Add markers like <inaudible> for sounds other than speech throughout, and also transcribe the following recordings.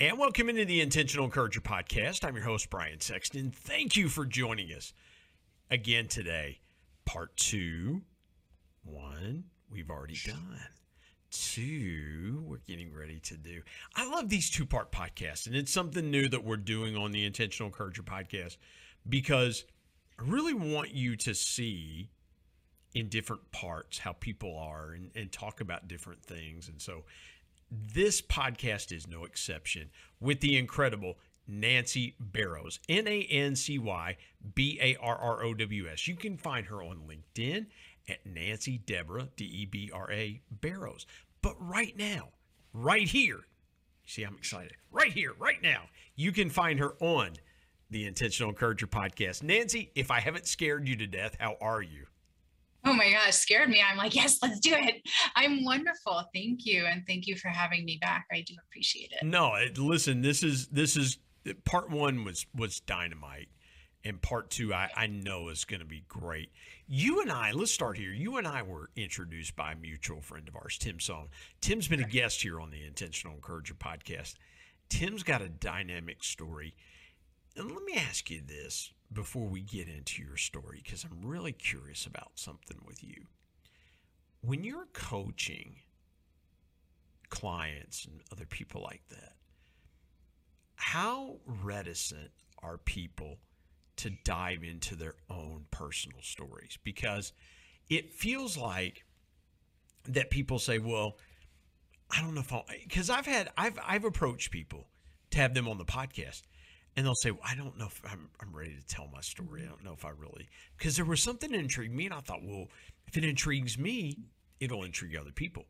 And welcome into the Intentional Encourager podcast. I'm your host, Brian Sexton. Thank you for joining us again today. Part two. One, we've already done. Two, we're getting ready to do. I love these two part podcasts, and it's something new that we're doing on the Intentional Encourager podcast because I really want you to see in different parts how people are and, and talk about different things. And so this podcast is no exception with the incredible Nancy Barrows, N A N C Y B A R R O W S. You can find her on LinkedIn at Nancy Debra, D E B R A Barrows. But right now, right here, see, I'm excited. Right here, right now, you can find her on the Intentional Encourager podcast. Nancy, if I haven't scared you to death, how are you? Oh my gosh, scared me. I'm like, yes, let's do it. I'm wonderful. Thank you. And thank you for having me back. I do appreciate it. No, listen, this is this is part one was was dynamite. And part two, I, I know is going to be great. You and I, let's start here. You and I were introduced by a mutual friend of ours, Tim Song. Tim's been a guest here on the Intentional Encourager podcast. Tim's got a dynamic story. And let me ask you this before we get into your story because I'm really curious about something with you. When you're coaching clients and other people like that, how reticent are people to dive into their own personal stories? Because it feels like that people say, well, I don't know if I'll, because I've had, I've, I've approached people to have them on the podcast and they'll say, well, I don't know if I'm, I'm ready to tell my story. I mm-hmm. don't know if I really, because there was something that intrigued me. And I thought, well, if it intrigues me, it'll intrigue other people.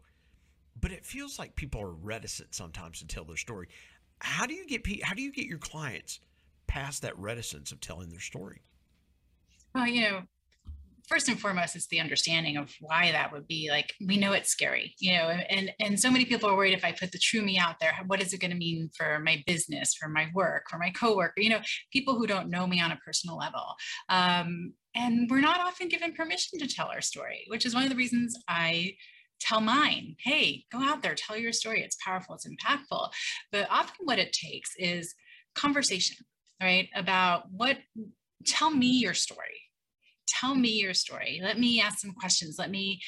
But it feels like people are reticent sometimes to tell their story. How do you get, how do you get your clients past that reticence of telling their story? Well, you know, first and foremost it's the understanding of why that would be like we know it's scary you know and and so many people are worried if i put the true me out there what is it going to mean for my business for my work for my coworker you know people who don't know me on a personal level. Um, and we're not often given permission to tell our story which is one of the reasons i tell mine. Hey go out there tell your story it's powerful it's impactful. But often what it takes is conversation right about what tell me your story tell me your story. Let me ask some questions. Let me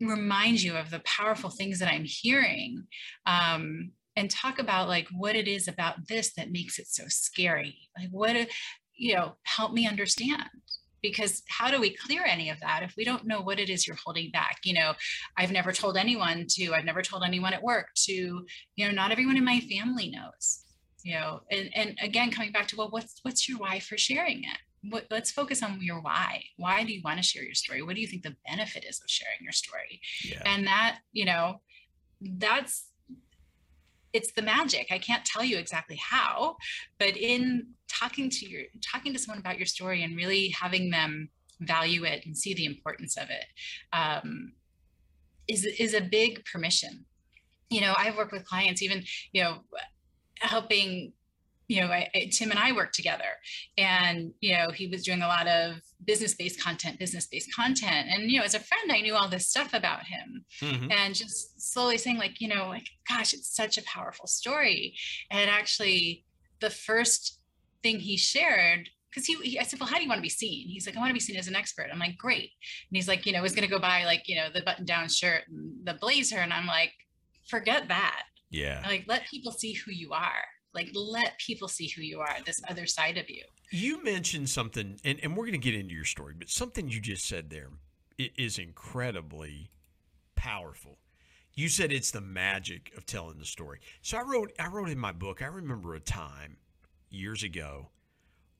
remind you of the powerful things that I'm hearing. Um, and talk about like what it is about this that makes it so scary. Like what, you know, help me understand because how do we clear any of that if we don't know what it is you're holding back you know i've never told anyone to i've never told anyone at work to you know not everyone in my family knows you know and and again coming back to well what's what's your why for sharing it what, let's focus on your why. Why do you want to share your story? What do you think the benefit is of sharing your story? Yeah. And that, you know, that's it's the magic. I can't tell you exactly how, but in talking to your talking to someone about your story and really having them value it and see the importance of it um, is is a big permission. You know, I've worked with clients, even you know, helping you know, I, I, Tim and I worked together, and you know, he was doing a lot of business-based content, business-based content, and you know, as a friend, I knew all this stuff about him, mm-hmm. and just slowly saying, like, you know, like, gosh, it's such a powerful story, and actually, the first thing he shared because he, he, I said, well, how do you want to be seen? He's like, I want to be seen as an expert. I'm like, great. And he's like, you know, was going to go buy like, you know, the button down shirt and the blazer. And I'm like, forget that. Yeah. Like, let people see who you are. Like, let people see who you are, this other side of you. You mentioned something, and, and we're going to get into your story, but something you just said there is incredibly powerful. You said it's the magic of telling the story. So I wrote, I wrote in my book, I remember a time years ago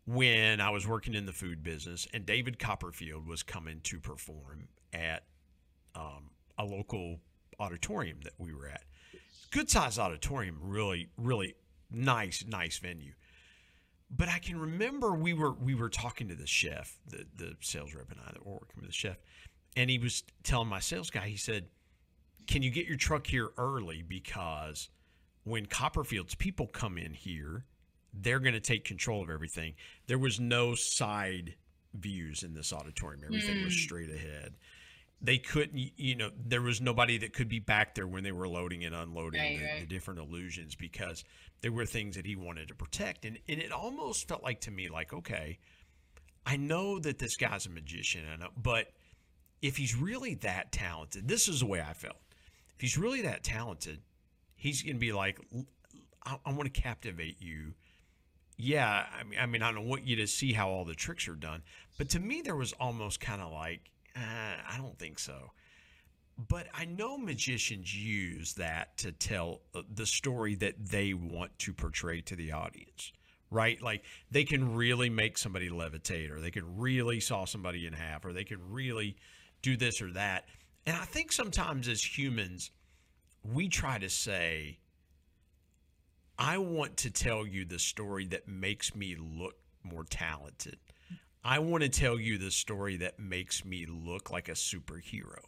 when I was working in the food business, and David Copperfield was coming to perform at um, a local auditorium that we were at. Good sized auditorium, really, really nice, nice venue. But I can remember we were we were talking to the chef, the the sales rep and I that were working with the chef, and he was telling my sales guy, he said, "Can you get your truck here early because when Copperfield's people come in here, they're going to take control of everything. There was no side views in this auditorium. Everything mm. was straight ahead. They couldn't, you know, there was nobody that could be back there when they were loading and unloading right, the, right. the, different illusions because there were things that he wanted to protect. And, and it almost felt like to me, like, okay, I know that this guy's a magician, know, uh, but if he's really that talented, this is the way I felt. If he's really that talented, he's going to be like, I, I want to captivate you yeah, I mean, I mean, I don't want you to see how all the tricks are done, but to me, there was almost kind of like, uh, I don't think so. But I know magicians use that to tell uh, the story that they want to portray to the audience, right? Like they can really make somebody levitate, or they can really saw somebody in half, or they can really do this or that. And I think sometimes as humans, we try to say, I want to tell you the story that makes me look more talented. I want to tell you the story that makes me look like a superhero.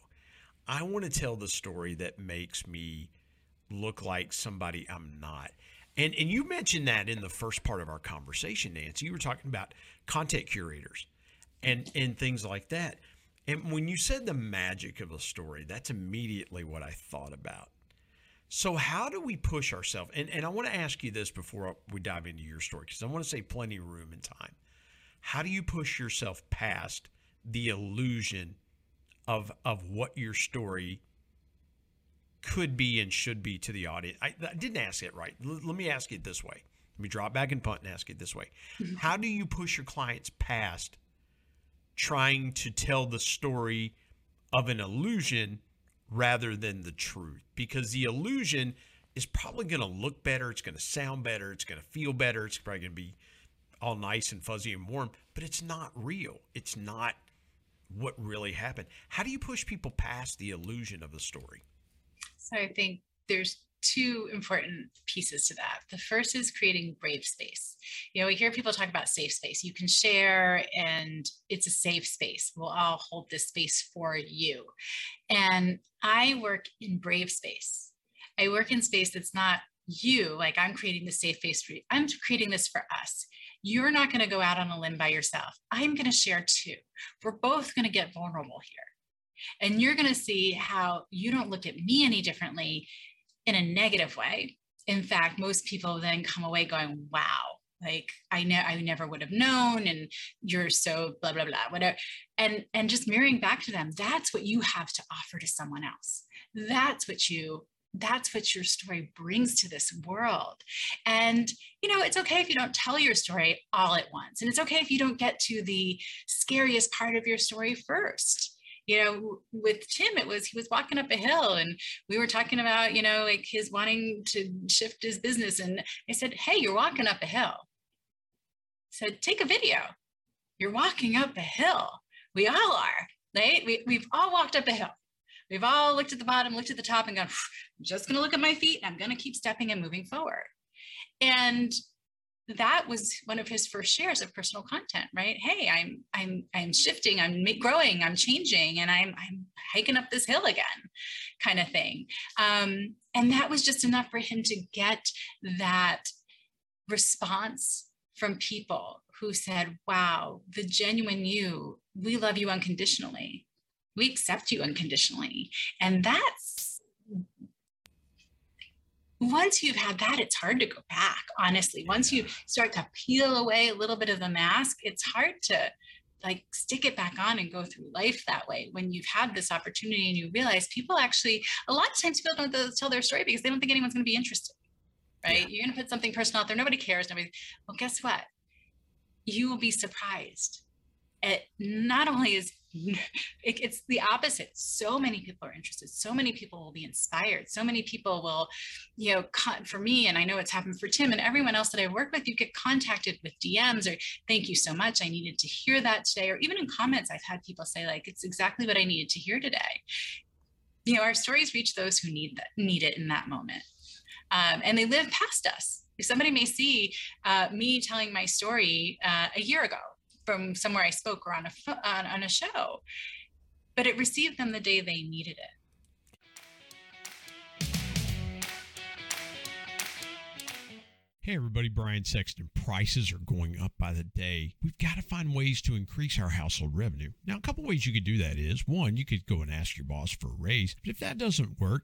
I want to tell the story that makes me look like somebody I'm not. And and you mentioned that in the first part of our conversation, Nancy. You were talking about content curators and and things like that. And when you said the magic of a story, that's immediately what I thought about. So, how do we push ourselves? And, and I want to ask you this before we dive into your story, because I want to say plenty of room and time. How do you push yourself past the illusion of, of what your story could be and should be to the audience? I, I didn't ask it right. L- let me ask it this way. Let me drop back and punt and ask it this way. Mm-hmm. How do you push your clients past trying to tell the story of an illusion rather than the truth because the illusion is probably going to look better. It's going to sound better. It's going to feel better. It's probably going to be all nice and fuzzy and warm, but it's not real. It's not what really happened. How do you push people past the illusion of the story? So I think there's two important pieces to that. The first is creating brave space. You know, we hear people talk about safe space. You can share and it's a safe space. We'll all hold this space for you. And I work in brave space. I work in space that's not you, like I'm creating the safe space for you. I'm creating this for us. You're not going to go out on a limb by yourself. I'm going to share too. We're both going to get vulnerable here. And you're going to see how you don't look at me any differently in a negative way. In fact, most people then come away going, wow, like I know I never would have known, and you're so blah, blah, blah, whatever. And and just mirroring back to them, that's what you have to offer to someone else. That's what you that's what your story brings to this world. And, you know, it's okay if you don't tell your story all at once. And it's okay if you don't get to the scariest part of your story first. You know with tim it was he was walking up a hill and we were talking about you know like his wanting to shift his business and i said hey you're walking up a hill. I said take a video. You're walking up a hill. We all are right? We, we've all walked up a hill we've all looked at the bottom looked at the top and gone i'm just going to look at my feet and i'm going to keep stepping and moving forward. And that was one of his first shares of personal content right? Hey i'm i'm i'm shifting i'm growing i'm changing and i'm i'm hiking up this hill again kind of thing. Um, and that was just enough for him to get that response from people who said, Wow, the genuine you, we love you unconditionally. We accept you unconditionally. And that's once you've had that, it's hard to go back, honestly. Once you start to peel away a little bit of the mask, it's hard to like stick it back on and go through life that way when you've had this opportunity and you realize people actually a lot of times people don't tell their story because they don't think anyone's going to be interested right yeah. you're going to put something personal out there nobody cares nobody well guess what you will be surprised at not only is <laughs> it, it's the opposite. So many people are interested. So many people will be inspired. So many people will you know for me and i know it's happened for tim and everyone else that i work with you get contacted with dms or thank you so much. I needed to hear that today. Or even in comments i've had people say like it's exactly what i needed to hear today. You know our stories reach those who need that need it in that moment. Um, and they live past us. Somebody may see uh, me telling my story uh, a year ago from somewhere I spoke or on a on, on a show, but it received them the day they needed it. Hey, everybody, Brian Sexton. Prices are going up by the day. We've got to find ways to increase our household revenue. Now, a couple ways you could do that is one, you could go and ask your boss for a raise. But if that doesn't work,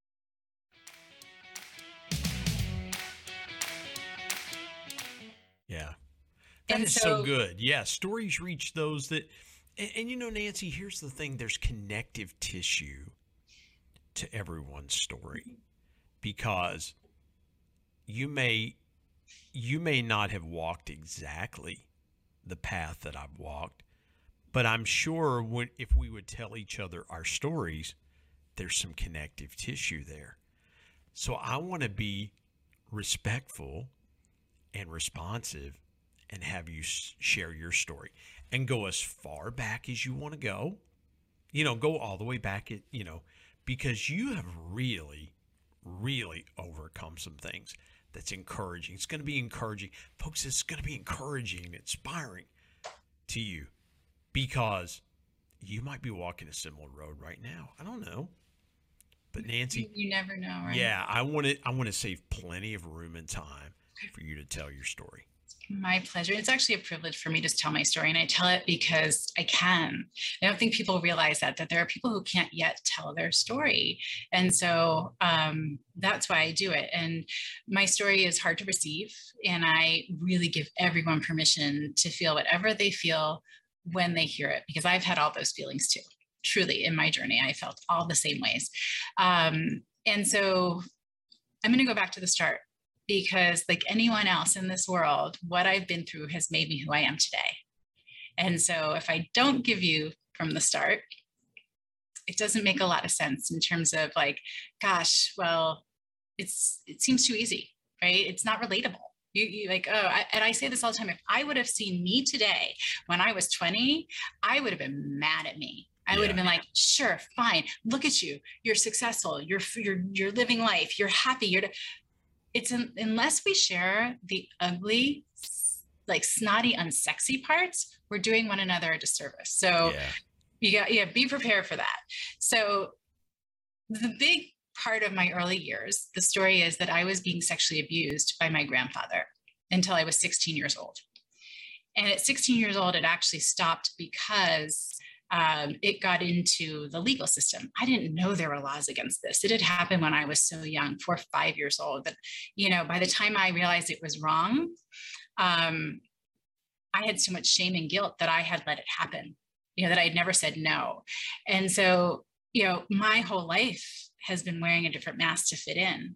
Yeah. that and is so, so, good. Yeah, stories reach those that and, and, you know Nancy, here's the thing, there's connective tissue to everyone's story because you may you may not have walked exactly the path that I've walked, but I'm sure when if we would tell each other our stories, there's some connective tissue there. So I want to be respectful and responsive and have you share your story and go as far back as you want to go. You know, go all the way back, at, you know, because you have really, really overcome some things that's encouraging. It's going to be encouraging. Folks, it's going to be encouraging, inspiring to you because you might be walking a similar road right now. I don't know. But Nancy, you, never know, right? Yeah, I want to I want to save plenty of room and time for you to tell your story. My pleasure. It's actually a privilege for me to tell my story, and I tell it because I can. I don't think people realize that that there are people who can't yet tell their story, and so um, that's why I do it. And my story is hard to receive, and I really give everyone permission to feel whatever they feel when they hear it, because I've had all those feelings too. Truly, in my journey, I felt all the same ways, um, and so I'm going to go back to the start because like anyone else in this world what i've been through has made me who i am today and so if i don't give you from the start it doesn't make a lot of sense in terms of like gosh well it's it seems too easy right it's not relatable you, you like oh I, and i say this all the time if i would have seen me today when i was 20 i would have been mad at me I yeah. would have been like, sure, fine. Look at you. You're successful. You're you're you're living life. You're happy. You're it's an, unless we share the ugly like snotty unsexy parts we're doing one another a disservice. So yeah. you got yeah be prepared for that. So the big part of my early years the story is that i was being sexually abused by my grandfather until i was 16 years old. And at 16 years old it actually stopped because um, it got into the legal system. I didn't know there were laws against this. It had happened when I was so young, four or five years old. That you know, by the time I realized it was wrong, um, I had so much shame and guilt that I had let it happen. You know, that I had never said no, and so you know, my whole life has been wearing a different mask to fit in.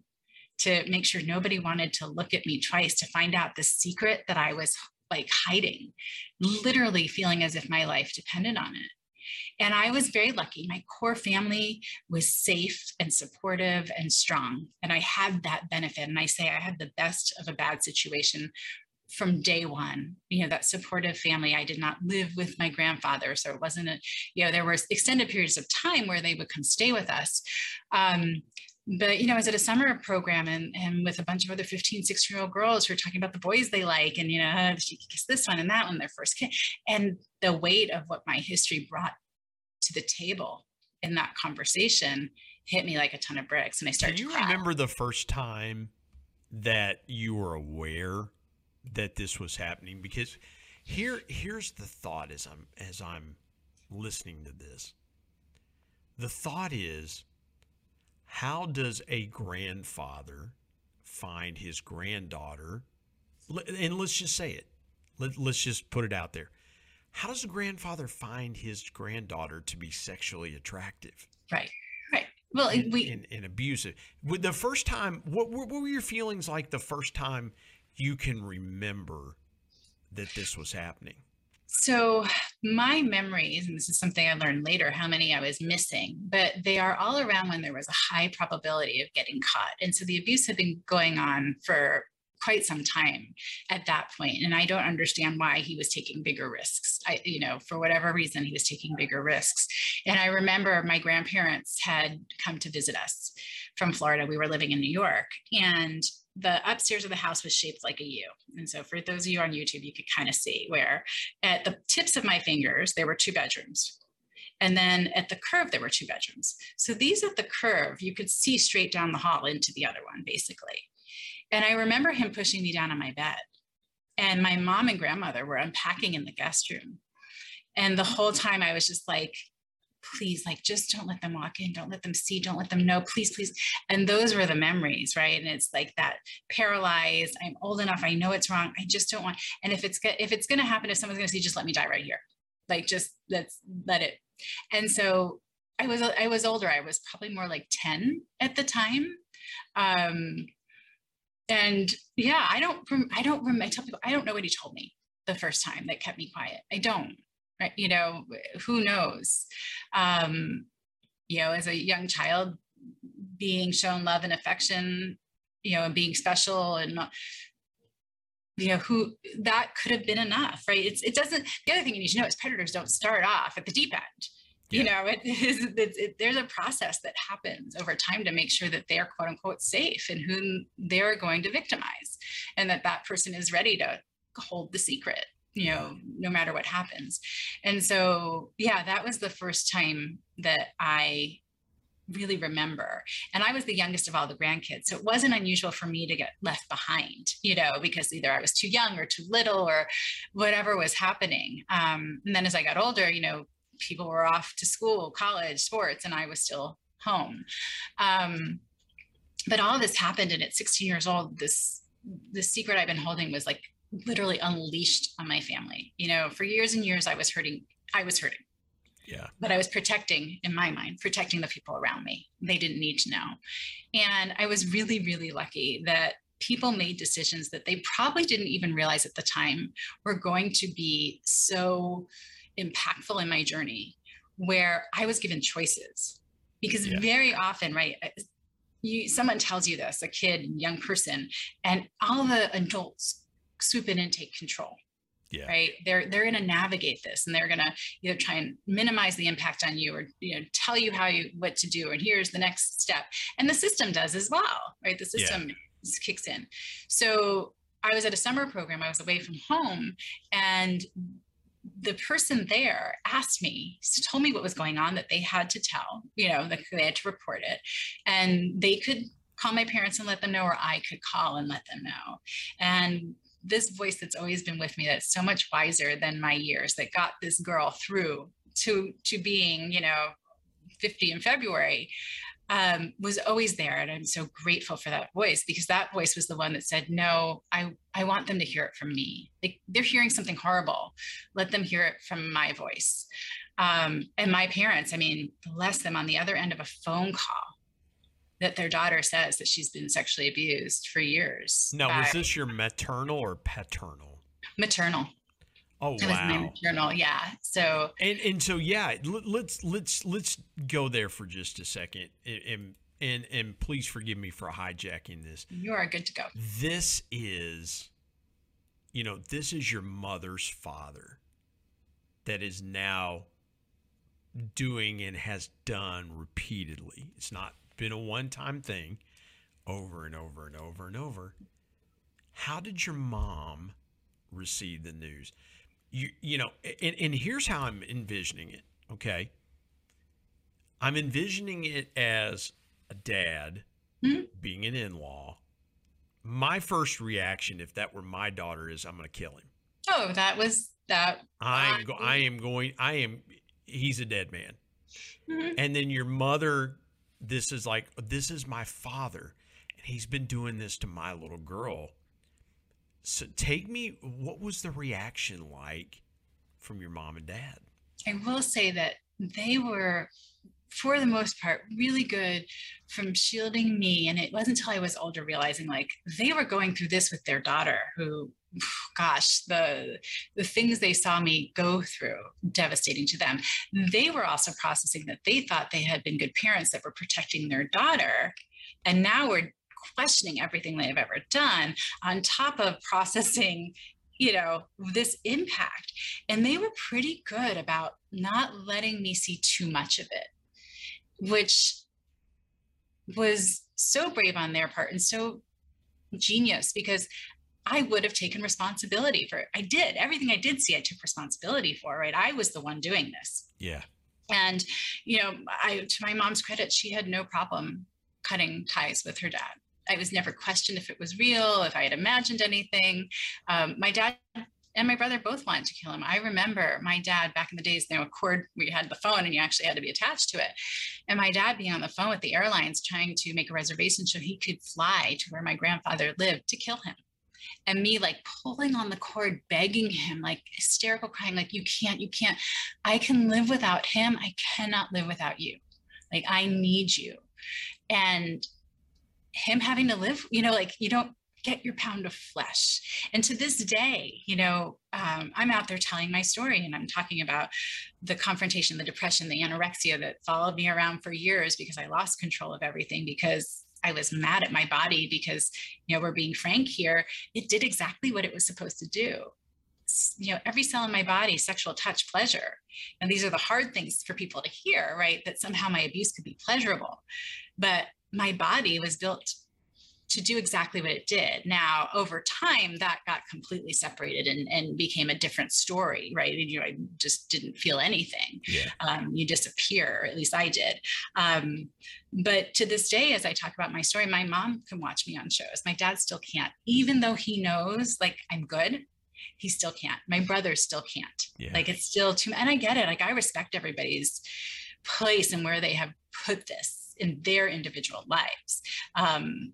to make sure nobody wanted to look at me twice to find out the secret that I was like hiding, literally feeling as if my life depended on it. And I was very lucky. My core family was safe and supportive and strong. And I had that benefit. And I say I had the best of a bad situation from day one you know that supportive family i did not live with my grandfather so it wasn't a you know there were extended periods of time where they would come stay with us um, but you know, I was at a summer program and, and with a bunch of other 15, 16 year old girls who are talking about the boys they like and, you know, oh, she could kiss this one and that one, their first kiss. And the weight of what my history brought to the table in that conversation hit me like a ton of bricks. And I started Do you remember the first time that you were aware that this was happening? Because here, here's the thought as I'm, as I'm listening to this. The thought is, how does a grandfather find his granddaughter? And let's just say it. Let, let's just put it out there. How does a grandfather find his granddaughter to be sexually attractive? Right. Right. Well, and, we and, and abusive. With the first time, what, what were your feelings like the first time you can remember that this was happening? So, my memories, and this is something I learned later, how many I was missing, but they are all around when there was a high probability of getting caught. And so the abuse had been going on for quite some time at that point and i don't understand why he was taking bigger risks. I you know for whatever reason he was taking bigger risks. And i remember my grandparents had come to visit us from florida. We were living in new york and the upstairs of the house was shaped like a U. And so for those of you on YouTube, you could kind of see where at the tips of my fingers, there were two bedrooms. And then at the curve, there were two bedrooms. So these at the curve, you could see straight down the hall into the other one, basically. And I remember him pushing me down on my bed. And my mom and grandmother were unpacking in the guest room. And the whole time I was just like, please like just don't let them walk in don't let them see don't let them know please please and those were the memories right? And it's like that paralyzed i'm old enough i know it's wrong i just don't want and if it's if it's going to happen if someone's going to see just let me die right here like just let's let it. And so i was i was older i was probably more like 10 at the time um and yeah i don't i don't remember i tell people i don't know what he told me the first time that kept me quiet i don't right you know who knows? Um you know as a young child being shown love and affection you know and being special and not you know who that could have been enough right? It's it doesn't the other thing you need to know is predators don't start off at the deep end. Yeah. you know it <laughs> is it's, it, there's a process that happens over time to make sure that they're quote unquote safe and whom they're going to victimize and that that person is ready to hold the secret you know, no matter what happens. And so, yeah, that was the first time that I really remember. And I was the youngest of all the grandkids. So it wasn't unusual for me to get left behind, you know, because either I was too young or too little or whatever was happening. Um, and then as I got older, you know, people were off to school, college, sports, and I was still home. Um, but all this happened, and at 16 years old, this the secret I've been holding was like literally unleashed on my family. You know, for years and years, I was hurting. I was hurting. Yeah. But I was protecting, in my mind, protecting the people around me. They didn't need to know. And I was really, really lucky that people made decisions that they probably didn't even realize at the time were going to be so impactful in my journey, where I was given choices. Because yeah. very often, right, uh, you someone tells you this, a kid, young person, and all the adults swoop in and take control. Yeah. Right. They're they're going to navigate this and they're going to either try and minimize the impact on you or you know tell you how you what to do and here's the next step. And the system does as well. Right. The system yeah. kicks in. So I was at a summer program. I was away from home and the person there asked me, told me what was going on that they had to tell, you know, that they had to report it. And they could call my parents and let them know, or I could call and let them know. And this voice that's always been with me that's so much wiser than my years that got this girl through to to being you know 50 in february um, was always there. And i'm so grateful for that voice because that voice was the one that said no i i want them to hear it from me. Like they're hearing something horrible. Let them hear it from my voice. Um, and my parents i mean bless them on the other end of a phone call that their daughter says that she's been sexually abused for years. Now, was this your maternal or paternal? Maternal. Oh it wow. was my maternal, yeah. So and and so yeah, let's let's let's go there for just a second, and and and please forgive me for hijacking this. You are good to go. This is, you know, this is your mother's father, that is now doing and has done repeatedly. It's not been a one time thing over and over and over and over. How did your mom receive the news? You, you know, and, and here's how I'm envisioning it, okay? I'm envisioning it as a dad mm-hmm. being an in law. My first reaction, if that were my daughter, is I'm going to kill him. Oh, that was that. I am. Go, I am going. I am. He's a dead man. Mm-hmm. And then your mother this is like this is my father and he's been doing this to my little girl. So take me what was the reaction like from your mom and dad? I will say that they were for the most part really good from shielding me. And it wasn't until i was older realizing like they were going through this with their daughter who gosh the the things they saw me go through devastating to them. They were also processing that they thought they had been good parents that were protecting their daughter. And now we're questioning everything they've ever done on top of processing you know this impact. And they were pretty good about not letting me see too much of it which was so brave on their part and so genius because I would have taken responsibility for it. I did everything I did see, I took responsibility for, right? I was the one doing this. Yeah. And, you know, I, to my mom's credit, she had no problem cutting ties with her dad. I was never questioned if it was real, if I had imagined anything. Um, my dad and my brother both wanted to kill him. I remember my dad back in the days, you know, a cord where you had the phone and you actually had to be attached to it. And my dad being on the phone with the airlines trying to make a reservation so he could fly to where my grandfather lived to kill him and me like pulling on the cord, begging him, like hysterical crying, like, you can't, you can't. I can live without him. I cannot live without you. Like, I need you. And him having to live, you know, like, you don't get your pound of flesh. And to this day, you know, um, I'm out there telling my story and I'm talking about the confrontation, the depression, the anorexia that followed me around for years because I lost control of everything because I was mad at my body because, you know, we're being frank here, it did exactly what it was supposed to do. You know, every cell in my body, sexual touch, pleasure. And these are the hard things for people to hear, right? That somehow my abuse could be pleasurable. But my body was built to do exactly what it did. Now, over time, that got completely separated and, and became a different story, right? You know, I just didn't feel anything. Yeah. Um, you disappear, or at least I did. Um, but to this day, as I talk about my story, my mom can watch me on shows. My dad still can't, even though he knows like I'm good. He still can't. My brother still can't. Yeah. Like it's still too. And I get it. Like I respect everybody's place and where they have put this in their individual lives. Um,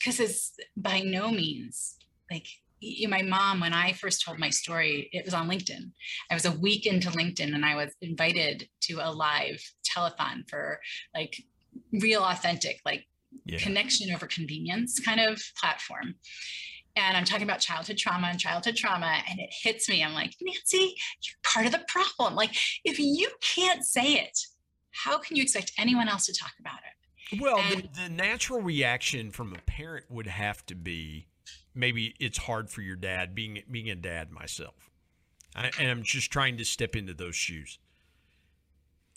because it's by no means like you, my mom when i first told my story it was on linkedin. I was a week into linkedin and i was invited to a live telethon for like real authentic like yeah. connection over convenience kind of platform. And i'm talking about childhood trauma and childhood trauma and it hits me. I'm like nancy you're part of the problem. Like if you can't say it how can you expect anyone else to talk about it well, and, the, the natural reaction from a parent would have to be maybe it's hard for your dad being being a dad myself. I, and I'm just trying to step into those shoes.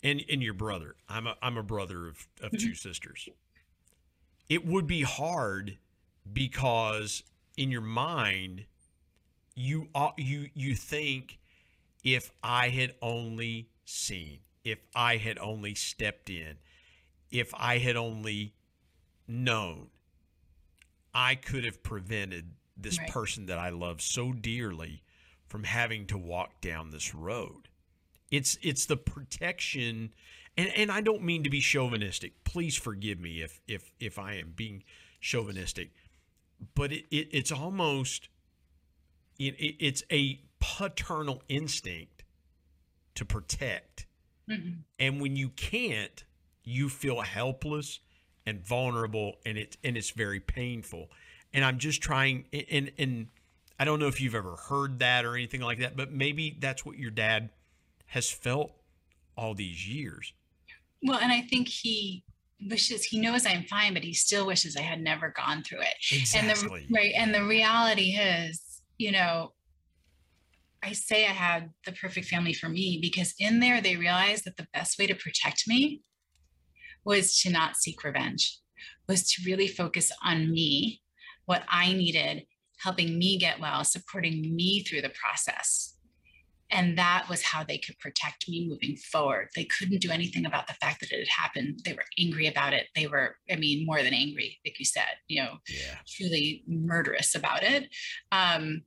And and your brother, I'm a I'm a brother of of mm-hmm. two sisters. It would be hard because in your mind you you you think if I had only seen, if I had only stepped in, if I had only known, I could have prevented this right. person that I love so dearly from having to walk down this road. It's it's the protection and, and I don't mean to be chauvinistic. Please forgive me if if if I am being chauvinistic. But it, it it's almost it, it, it's a paternal instinct to protect. Mm-hmm. And when you can't, you feel helpless and vulnerable and it and it's very painful. And I'm just trying and and I don't know if you've ever heard that or anything like that, but maybe that's what your dad has felt all these years. Well, and I think he wishes he knows I'm fine, but he still wishes I had never gone through it. Exactly. And the right and the reality is, you know, I say I had the perfect family for me because in there they realized that the best way to protect me was to not seek revenge, was to really focus on me, what I needed, helping me get well, supporting me through the process. And that was how they could protect me moving forward. They couldn't do anything about the fact that it had happened. They were angry about it. They were, I mean, more than angry, like you said, you know, yeah. truly murderous about it. Um,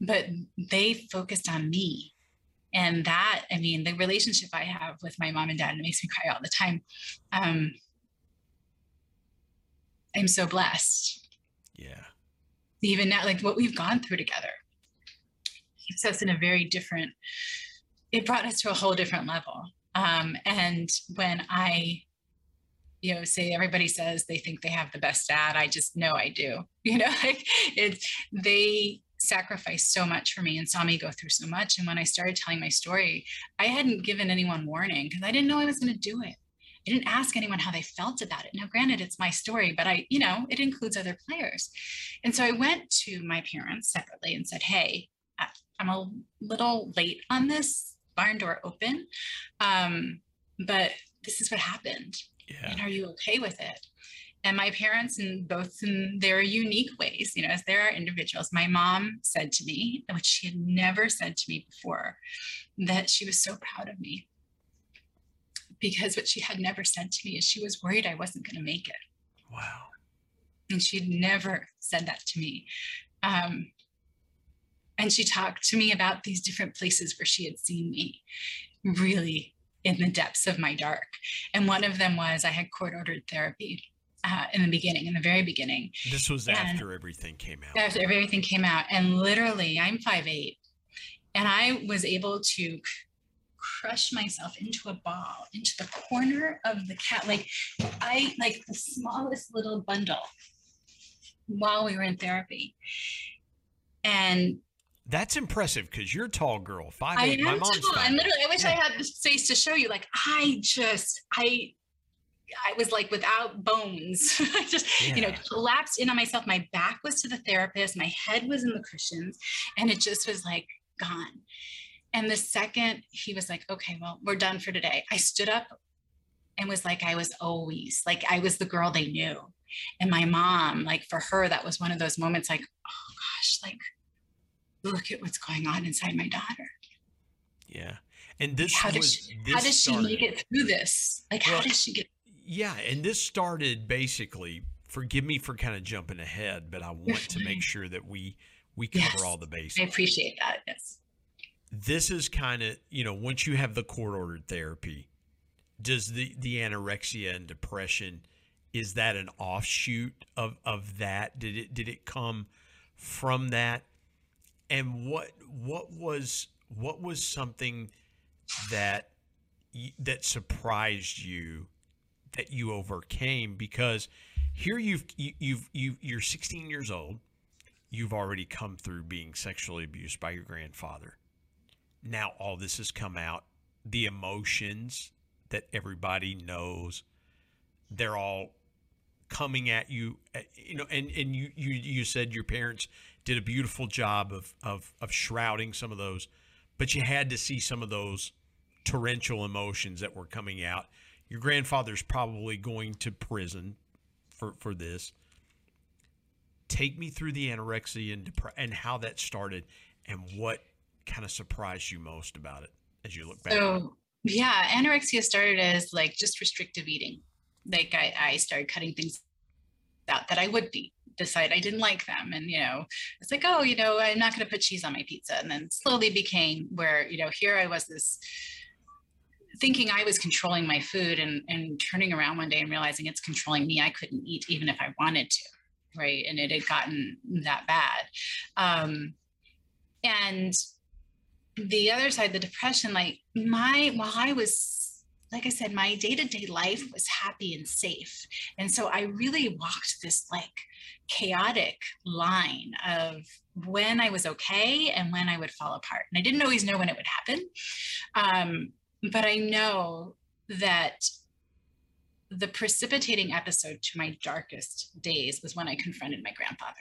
but they focused on me and that i mean the relationship i have with my mom and dad it makes me cry all the time. Um i'm so blessed. Yeah. Even now like what we've gone through together keeps us in a very different it brought us to a whole different level. Um and when i you know say everybody says they think they have the best dad i just know i do. <laughs> You know like it's they sacrificed so much for me and saw me go through so much. And when I started telling my story, I hadn't given anyone warning because I didn't know I was going to do it. I didn't ask anyone how they felt about it. Now, granted, it's my story, but I, you know, it includes other players. And so I went to my parents separately and said, Hey, I'm a little late on this barn door open. Um, but this is what happened. Yeah. And are you okay with it? And my parents in both in their unique ways you know as there are individuals my mom said to me which she had never said to me before that she was so proud of me. Because what she had never said to me is she was worried i wasn't going to make it. Wow. And she had never said that to me. Um, and she talked to me about these different places where she had seen me really in the depths of my dark. And one of them was i had court ordered therapy uh, in the beginning, in the very beginning. This was and after everything came out. After everything came out. And literally, I'm five eight, And I was able to crush myself into a ball, into the corner of the cat. Like, I, like the smallest little bundle while we were in therapy. And that's impressive because you're a tall girl, five I eight. Am My mom's tall. And literally, I wish yeah. I had the space to show you. Like, I just, I I was like without bones. <laughs> I just, yeah. you know, collapsed in on myself. My back was to the therapist, my head was in the cushions, and it just was like gone. And the second he was like, okay, well, we're done for today, I stood up and was like, I was always like, I was the girl they knew. And my mom, like for her, that was one of those moments like, oh gosh, like, look at what's going on inside my daughter. Yeah. And this how was, does she, how does she make it through this? Like, well, how does she get yeah, and this started basically. Forgive me for kind of jumping ahead, but I want to make <laughs> sure that we we cover yes, all the bases. I appreciate that. Yes. This is kind of you know once you have the court ordered therapy, does the the anorexia and depression is that an offshoot of of that? Did it did it come from that? And what what was what was something that that surprised you that you overcame because here you've you, you've you you're 16 years old. You've already come through being sexually abused by your grandfather. Now all this has come out. The emotions that everybody knows they're all coming at you eh, you know and and you you you said your parents did a beautiful job of of of shrouding some of those but you had to see some of those torrential emotions that were coming out your grandfather's probably going to prison for, for this. Take me through the anorexia and, dep- and how that started and what kind of surprised you most about it as you look back. So, yeah, anorexia started as like just restrictive eating. Like I, I started cutting things out that I would eat decide I didn't like them. And, you know, it's like, oh, you know, I'm not going to put cheese on my pizza. And then slowly became where, you know, here I was this thinking I was controlling my food and, and turning around one day and realizing it's controlling me. I couldn't eat even if I wanted to. Right. And it had gotten that bad. Um, and the other side, the depression, like my, while I was like I said, my day to day life was happy and safe. And so I really walked this like chaotic line of when I was okay and when I would fall apart. And I didn't always know when it would happen. Um, but I know that the precipitating episode to my darkest days was when I confronted my grandfather.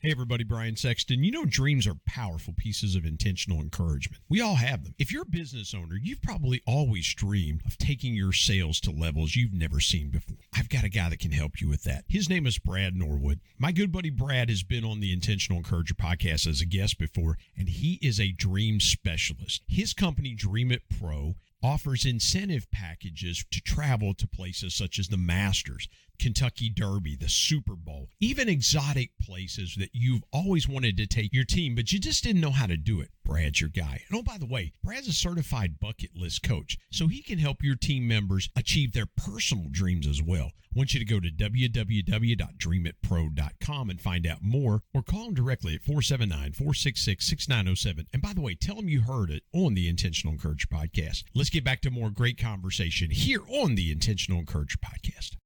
Hey everybody, Brian Sexton. You know, dreams are powerful pieces of intentional encouragement. We all have them. If you're a business owner, you've probably always dreamed of taking your sales to levels you've never seen before. I've got a guy that can help you with that. His name is Brad Norwood. My good buddy Brad has been on the Intentional Encourager podcast as a guest before, and he is a dream specialist. His company, Dream It Pro, offers incentive packages to travel to places such as the Masters, Kentucky Derby, the Super Bowl, even exotic places that you've always wanted to take your team, but you just didn't know how to do it. Brad's your guy. And oh, by the way, Brad's a certified bucket list coach, so he can help your team members achieve their personal dreams as well. I want you to go to www.dreamitpro.com and find out more, or call him directly at 479 466 6907. And by the way, tell him you heard it on the Intentional Encourager podcast. Let's get back to more great conversation here on the Intentional Encourager podcast.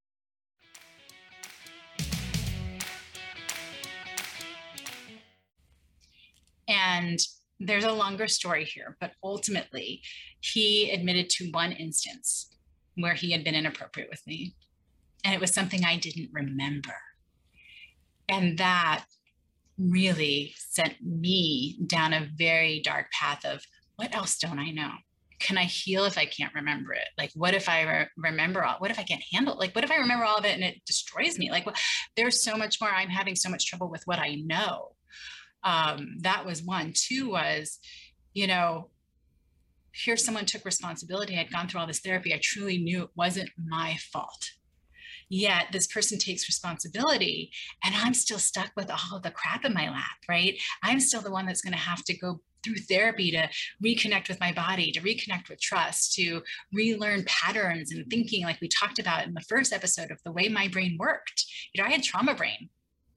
And there's a longer story here, but ultimately, he admitted to one instance where he had been inappropriate with me. And it was something I didn't remember. And that really sent me down a very dark path of what else don't I know? Can I heal if I can't remember it? Like, what if I re- remember all? What if I can't handle? Like, what if I remember all of it and it destroys me? Like, well, there's so much more. I'm having so much trouble with what I know um, that was one. Two was, you know, here someone took responsibility. I'd gone through all this therapy. I truly knew it wasn't my fault. Yet this person takes responsibility, and I'm still stuck with all the crap in my lap, right? I'm still the one that's going to have to go through therapy to reconnect with my body, to reconnect with trust, to relearn patterns and thinking, like we talked about in the first episode of the way my brain worked. You know, I had trauma brain.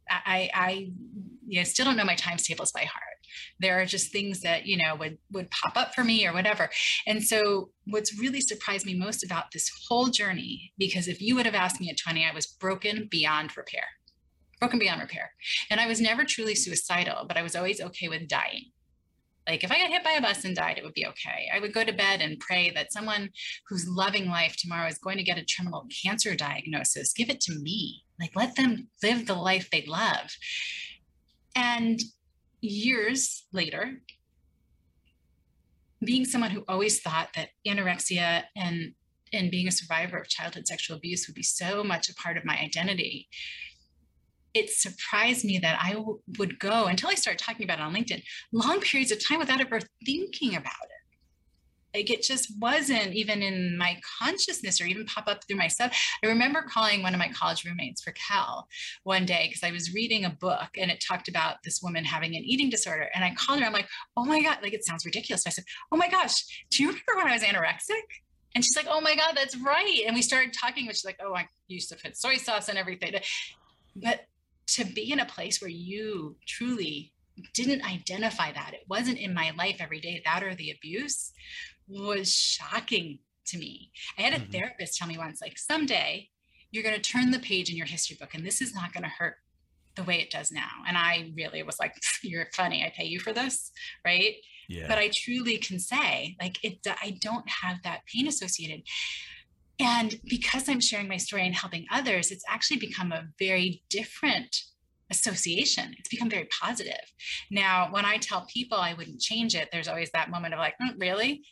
I, I you know, still don't know my times tables by heart. There are just things that, you know, would, would pop up for me or whatever. And so what's really surprised me most about this whole journey, because if you would have asked me at 20, I was broken beyond repair, broken beyond repair. And I was never truly suicidal, but I was always okay with dying. Like if I got hit by a bus and died, it would be okay. I would go to bed and pray that someone who's loving life tomorrow is going to get a terminal cancer diagnosis. Give it to me. Like let them live the life they love. And years later, being someone who always thought that anorexia and and being a survivor of childhood sexual abuse would be so much a part of my identity it surprised me that I w- would go until I started talking about it on LinkedIn, long periods of time without ever thinking about it. Like it just wasn't even in my consciousness or even pop up through my stuff. I remember calling one of my college roommates for Cal one day because I was reading a book and it talked about this woman having an eating disorder. And I called her, I'm like, oh my God, like it sounds ridiculous. I said, oh my gosh, do you remember when I was anorexic? And she's like, oh my God, that's right. And we started talking, which she's like, oh, I used to put soy sauce and everything. But to be in a place where you truly didn't identify that, it wasn't in my life every day, that or the abuse was shocking to me. I had a mm-hmm. therapist tell me once, like, someday you're going to turn the page in your history book and this is not going to hurt the way it does now. And I really was like, <laughs> you're funny. I pay you for this. Right. Yeah. But I truly can say, like, it, I don't have that pain associated. And because I'm sharing my story and helping others, it's actually become a very different association. It's become very positive. Now, when I tell people I wouldn't change it, there's always that moment of like, mm, really?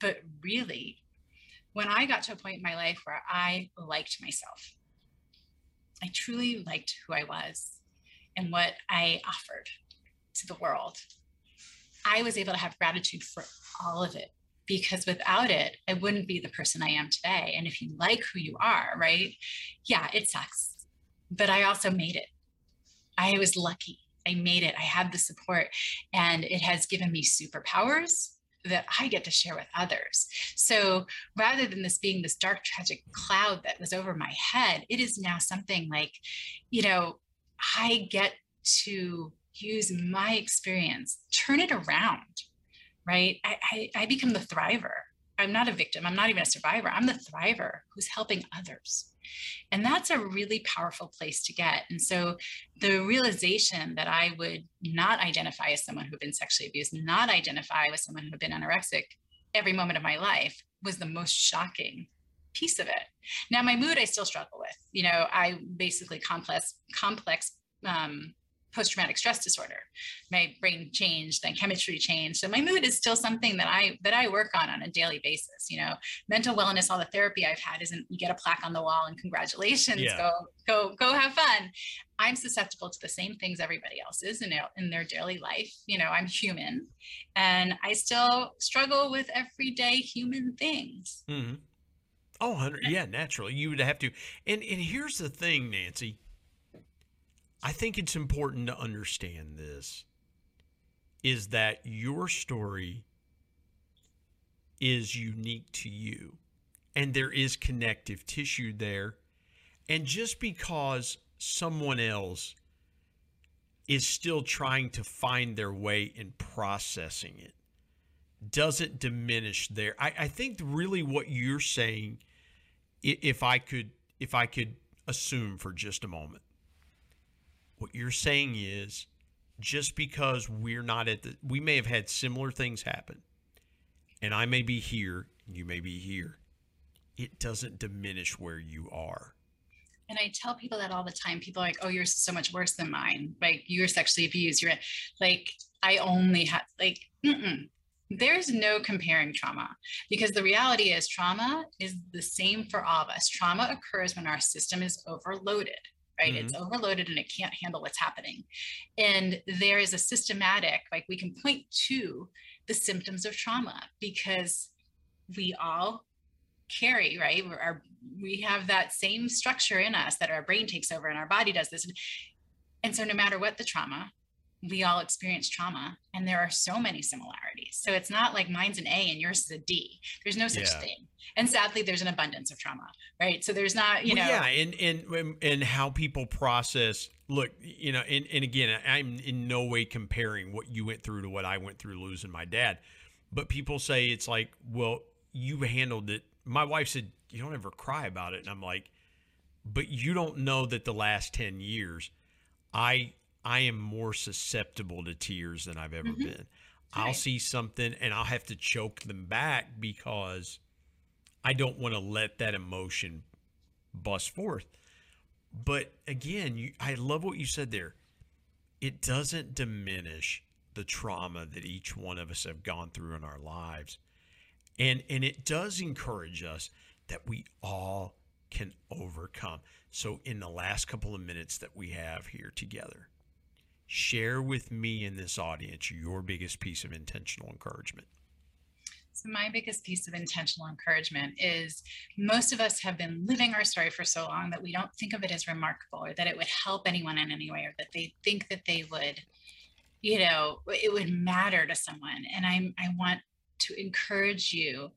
But really, when I got to a point in my life where I liked myself, I truly liked who I was and what I offered to the world, I was able to have gratitude for all of it because without it, I wouldn't be the person I am today. And if you like who you are, right? Yeah, it sucks. But I also made it. I was lucky. I made it. I had the support, and it has given me superpowers that I get to share with others. So rather than this being this dark, tragic cloud that was over my head, it is now something like, you know, I get to use my experience, turn it around, right? I, I, I become the thriver. I'm not a victim. I'm not even a survivor. I'm the thriver who's helping others. And that's a really powerful place to get. And so the realization that I would not identify as someone who had been sexually abused, not identify with someone who had been anorexic every moment of my life was the most shocking piece of it. Now my mood I still struggle with. You know, I basically complex complex um, post-traumatic stress disorder. My brain changed then chemistry changed. So my mood is still something that i that i work on on a daily basis you know. Mental wellness all the therapy i've had isn't you get a plaque on the wall and congratulations yeah. go go go have fun. I'm susceptible to the same things everybody else is in, in their daily life you know i'm human and i still struggle with everyday human things. Mm-hmm. oh yeah naturally you would have to and and here's the thing nancy I think it's important to understand this is that your story is unique to you and there is connective tissue there. And just because someone else is still trying to find their way in processing it doesn't diminish their I, I think really what you're saying if I could if I could assume for just a moment what you're saying is just because we're not at the, we may have had similar things happen, and I may be here, you may be here. It doesn't diminish where you are. And I tell people that all the time. People are like, "Oh, you're so much worse than mine. Like you're sexually abused. You're like I only had like." Mm-mm. There's no comparing trauma because the reality is trauma is the same for all of us. Trauma occurs when our system is overloaded right? Mm-hmm. It's overloaded and it can't handle what's happening. And there is a systematic, like we can point to the symptoms of trauma because we all carry, right? Our, we have that same structure in us that our brain takes over and our body does this. And so no matter what the trauma, we all experience trauma and there are so many similarities. So it's not like mine's an A and yours is a D. There's no such yeah. thing. And sadly, there's an abundance of trauma, right? So there's not, you well, know. Yeah, and, and and how people process. Look, you know, and, and again, I'm in no way comparing what you went through to what I went through losing my dad. But people say it's like, well, you handled it. My wife said, you don't ever cry about it. And I'm like, but you don't know that the last 10 years, I I am more susceptible to tears than I've ever mm-hmm. been. Right. I'll see something and I'll have to choke them back because I don't want to let that emotion bust forth. But again, you, I love what you said there. It doesn't diminish the trauma that each one of us have gone through in our lives. And and it does encourage us that we all can overcome. So in the last couple of minutes that we have here together, share with me in this audience your biggest piece of intentional encouragement. So, my biggest piece of intentional encouragement is most of us have been living our story for so long that we don't think of it as remarkable or that it would help anyone in any way or that they think that they would, you know, it would matter to someone. And I'm, I want to encourage you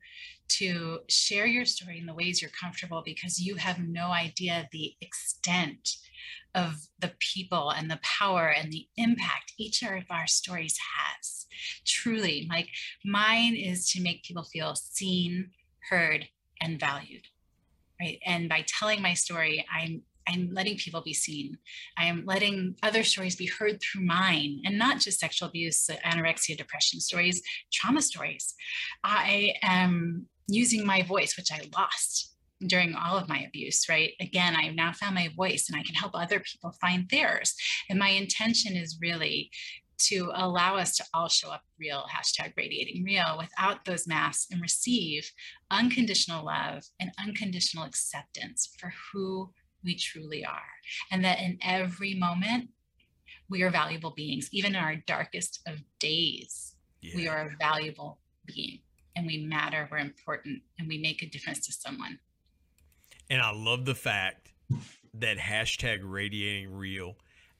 to share your story in the ways you're comfortable because you have no idea the extent of the people and the power and the impact each of our stories has. Truly, like mine is to make people feel seen, heard, and valued. Right. And by telling my story, I'm I'm letting people be seen. I am letting other stories be heard through mine and not just sexual abuse, anorexia, depression stories, trauma stories. I am using my voice, which I lost during all of my abuse, right? Again, I've now found my voice and I can help other people find theirs. And my intention is really to allow us to all show up real, hashtag radiating real, without those masks and receive unconditional love and unconditional acceptance for who we truly are. And that in every moment, we are valuable beings, even in our darkest of days, yeah. we are a valuable being and we matter, we're important, and we make a difference to someone. And I love the fact that hashtag radiating real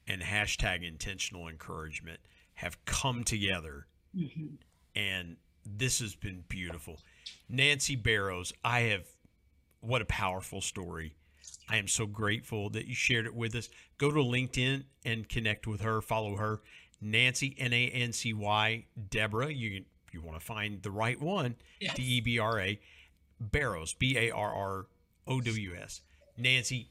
and hashtag intentional encouragement have come together. Mm-hmm. And this has been beautiful. Nancy Barrows, I have, what a powerful story. I am so grateful that you shared it with us. Go to LinkedIn and connect with her, follow her. Nancy N A N C Y Debra. You you want to find the right one. Yes. D E B R A Barrows B A R R O W S. Nancy,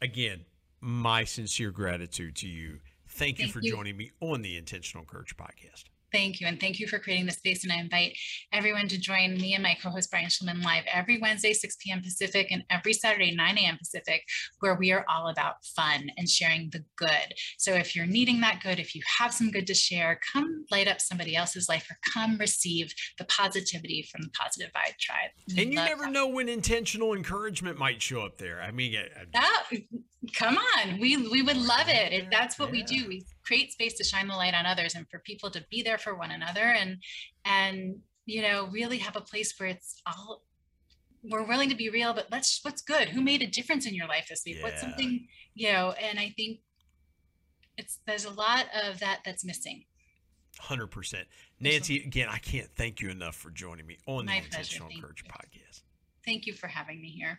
again, my sincere gratitude to you. Thank you Thank for you. joining me on the Intentional Encourager podcast. Thank you. And thank you for creating the space. And I invite everyone to join me and my co host Brian Schulman live every Wednesday, 6 p.m. Pacific, and every Saturday, 9 a.m. Pacific, where we are all about fun and sharing the good. So if you're needing that good, if you have some good to share, come light up somebody else's life or come receive the positivity from the Positive Vibe Tribe. We And you never that. know when intentional encouragement might show up there. I mean, I- I- that come on we we would love it if that's what we do we create space to shine the light on others and for people to be there for one another and and you know really have a place where it's all we're willing to be real but let's what's good who made a difference in your life this week what's something you know and i think it's there's a lot of that that's missing 100%. Nancy, again, I can't thank you enough for joining me on My the pleasure. Intentional Thank Courage you. podcast. thank you for having me here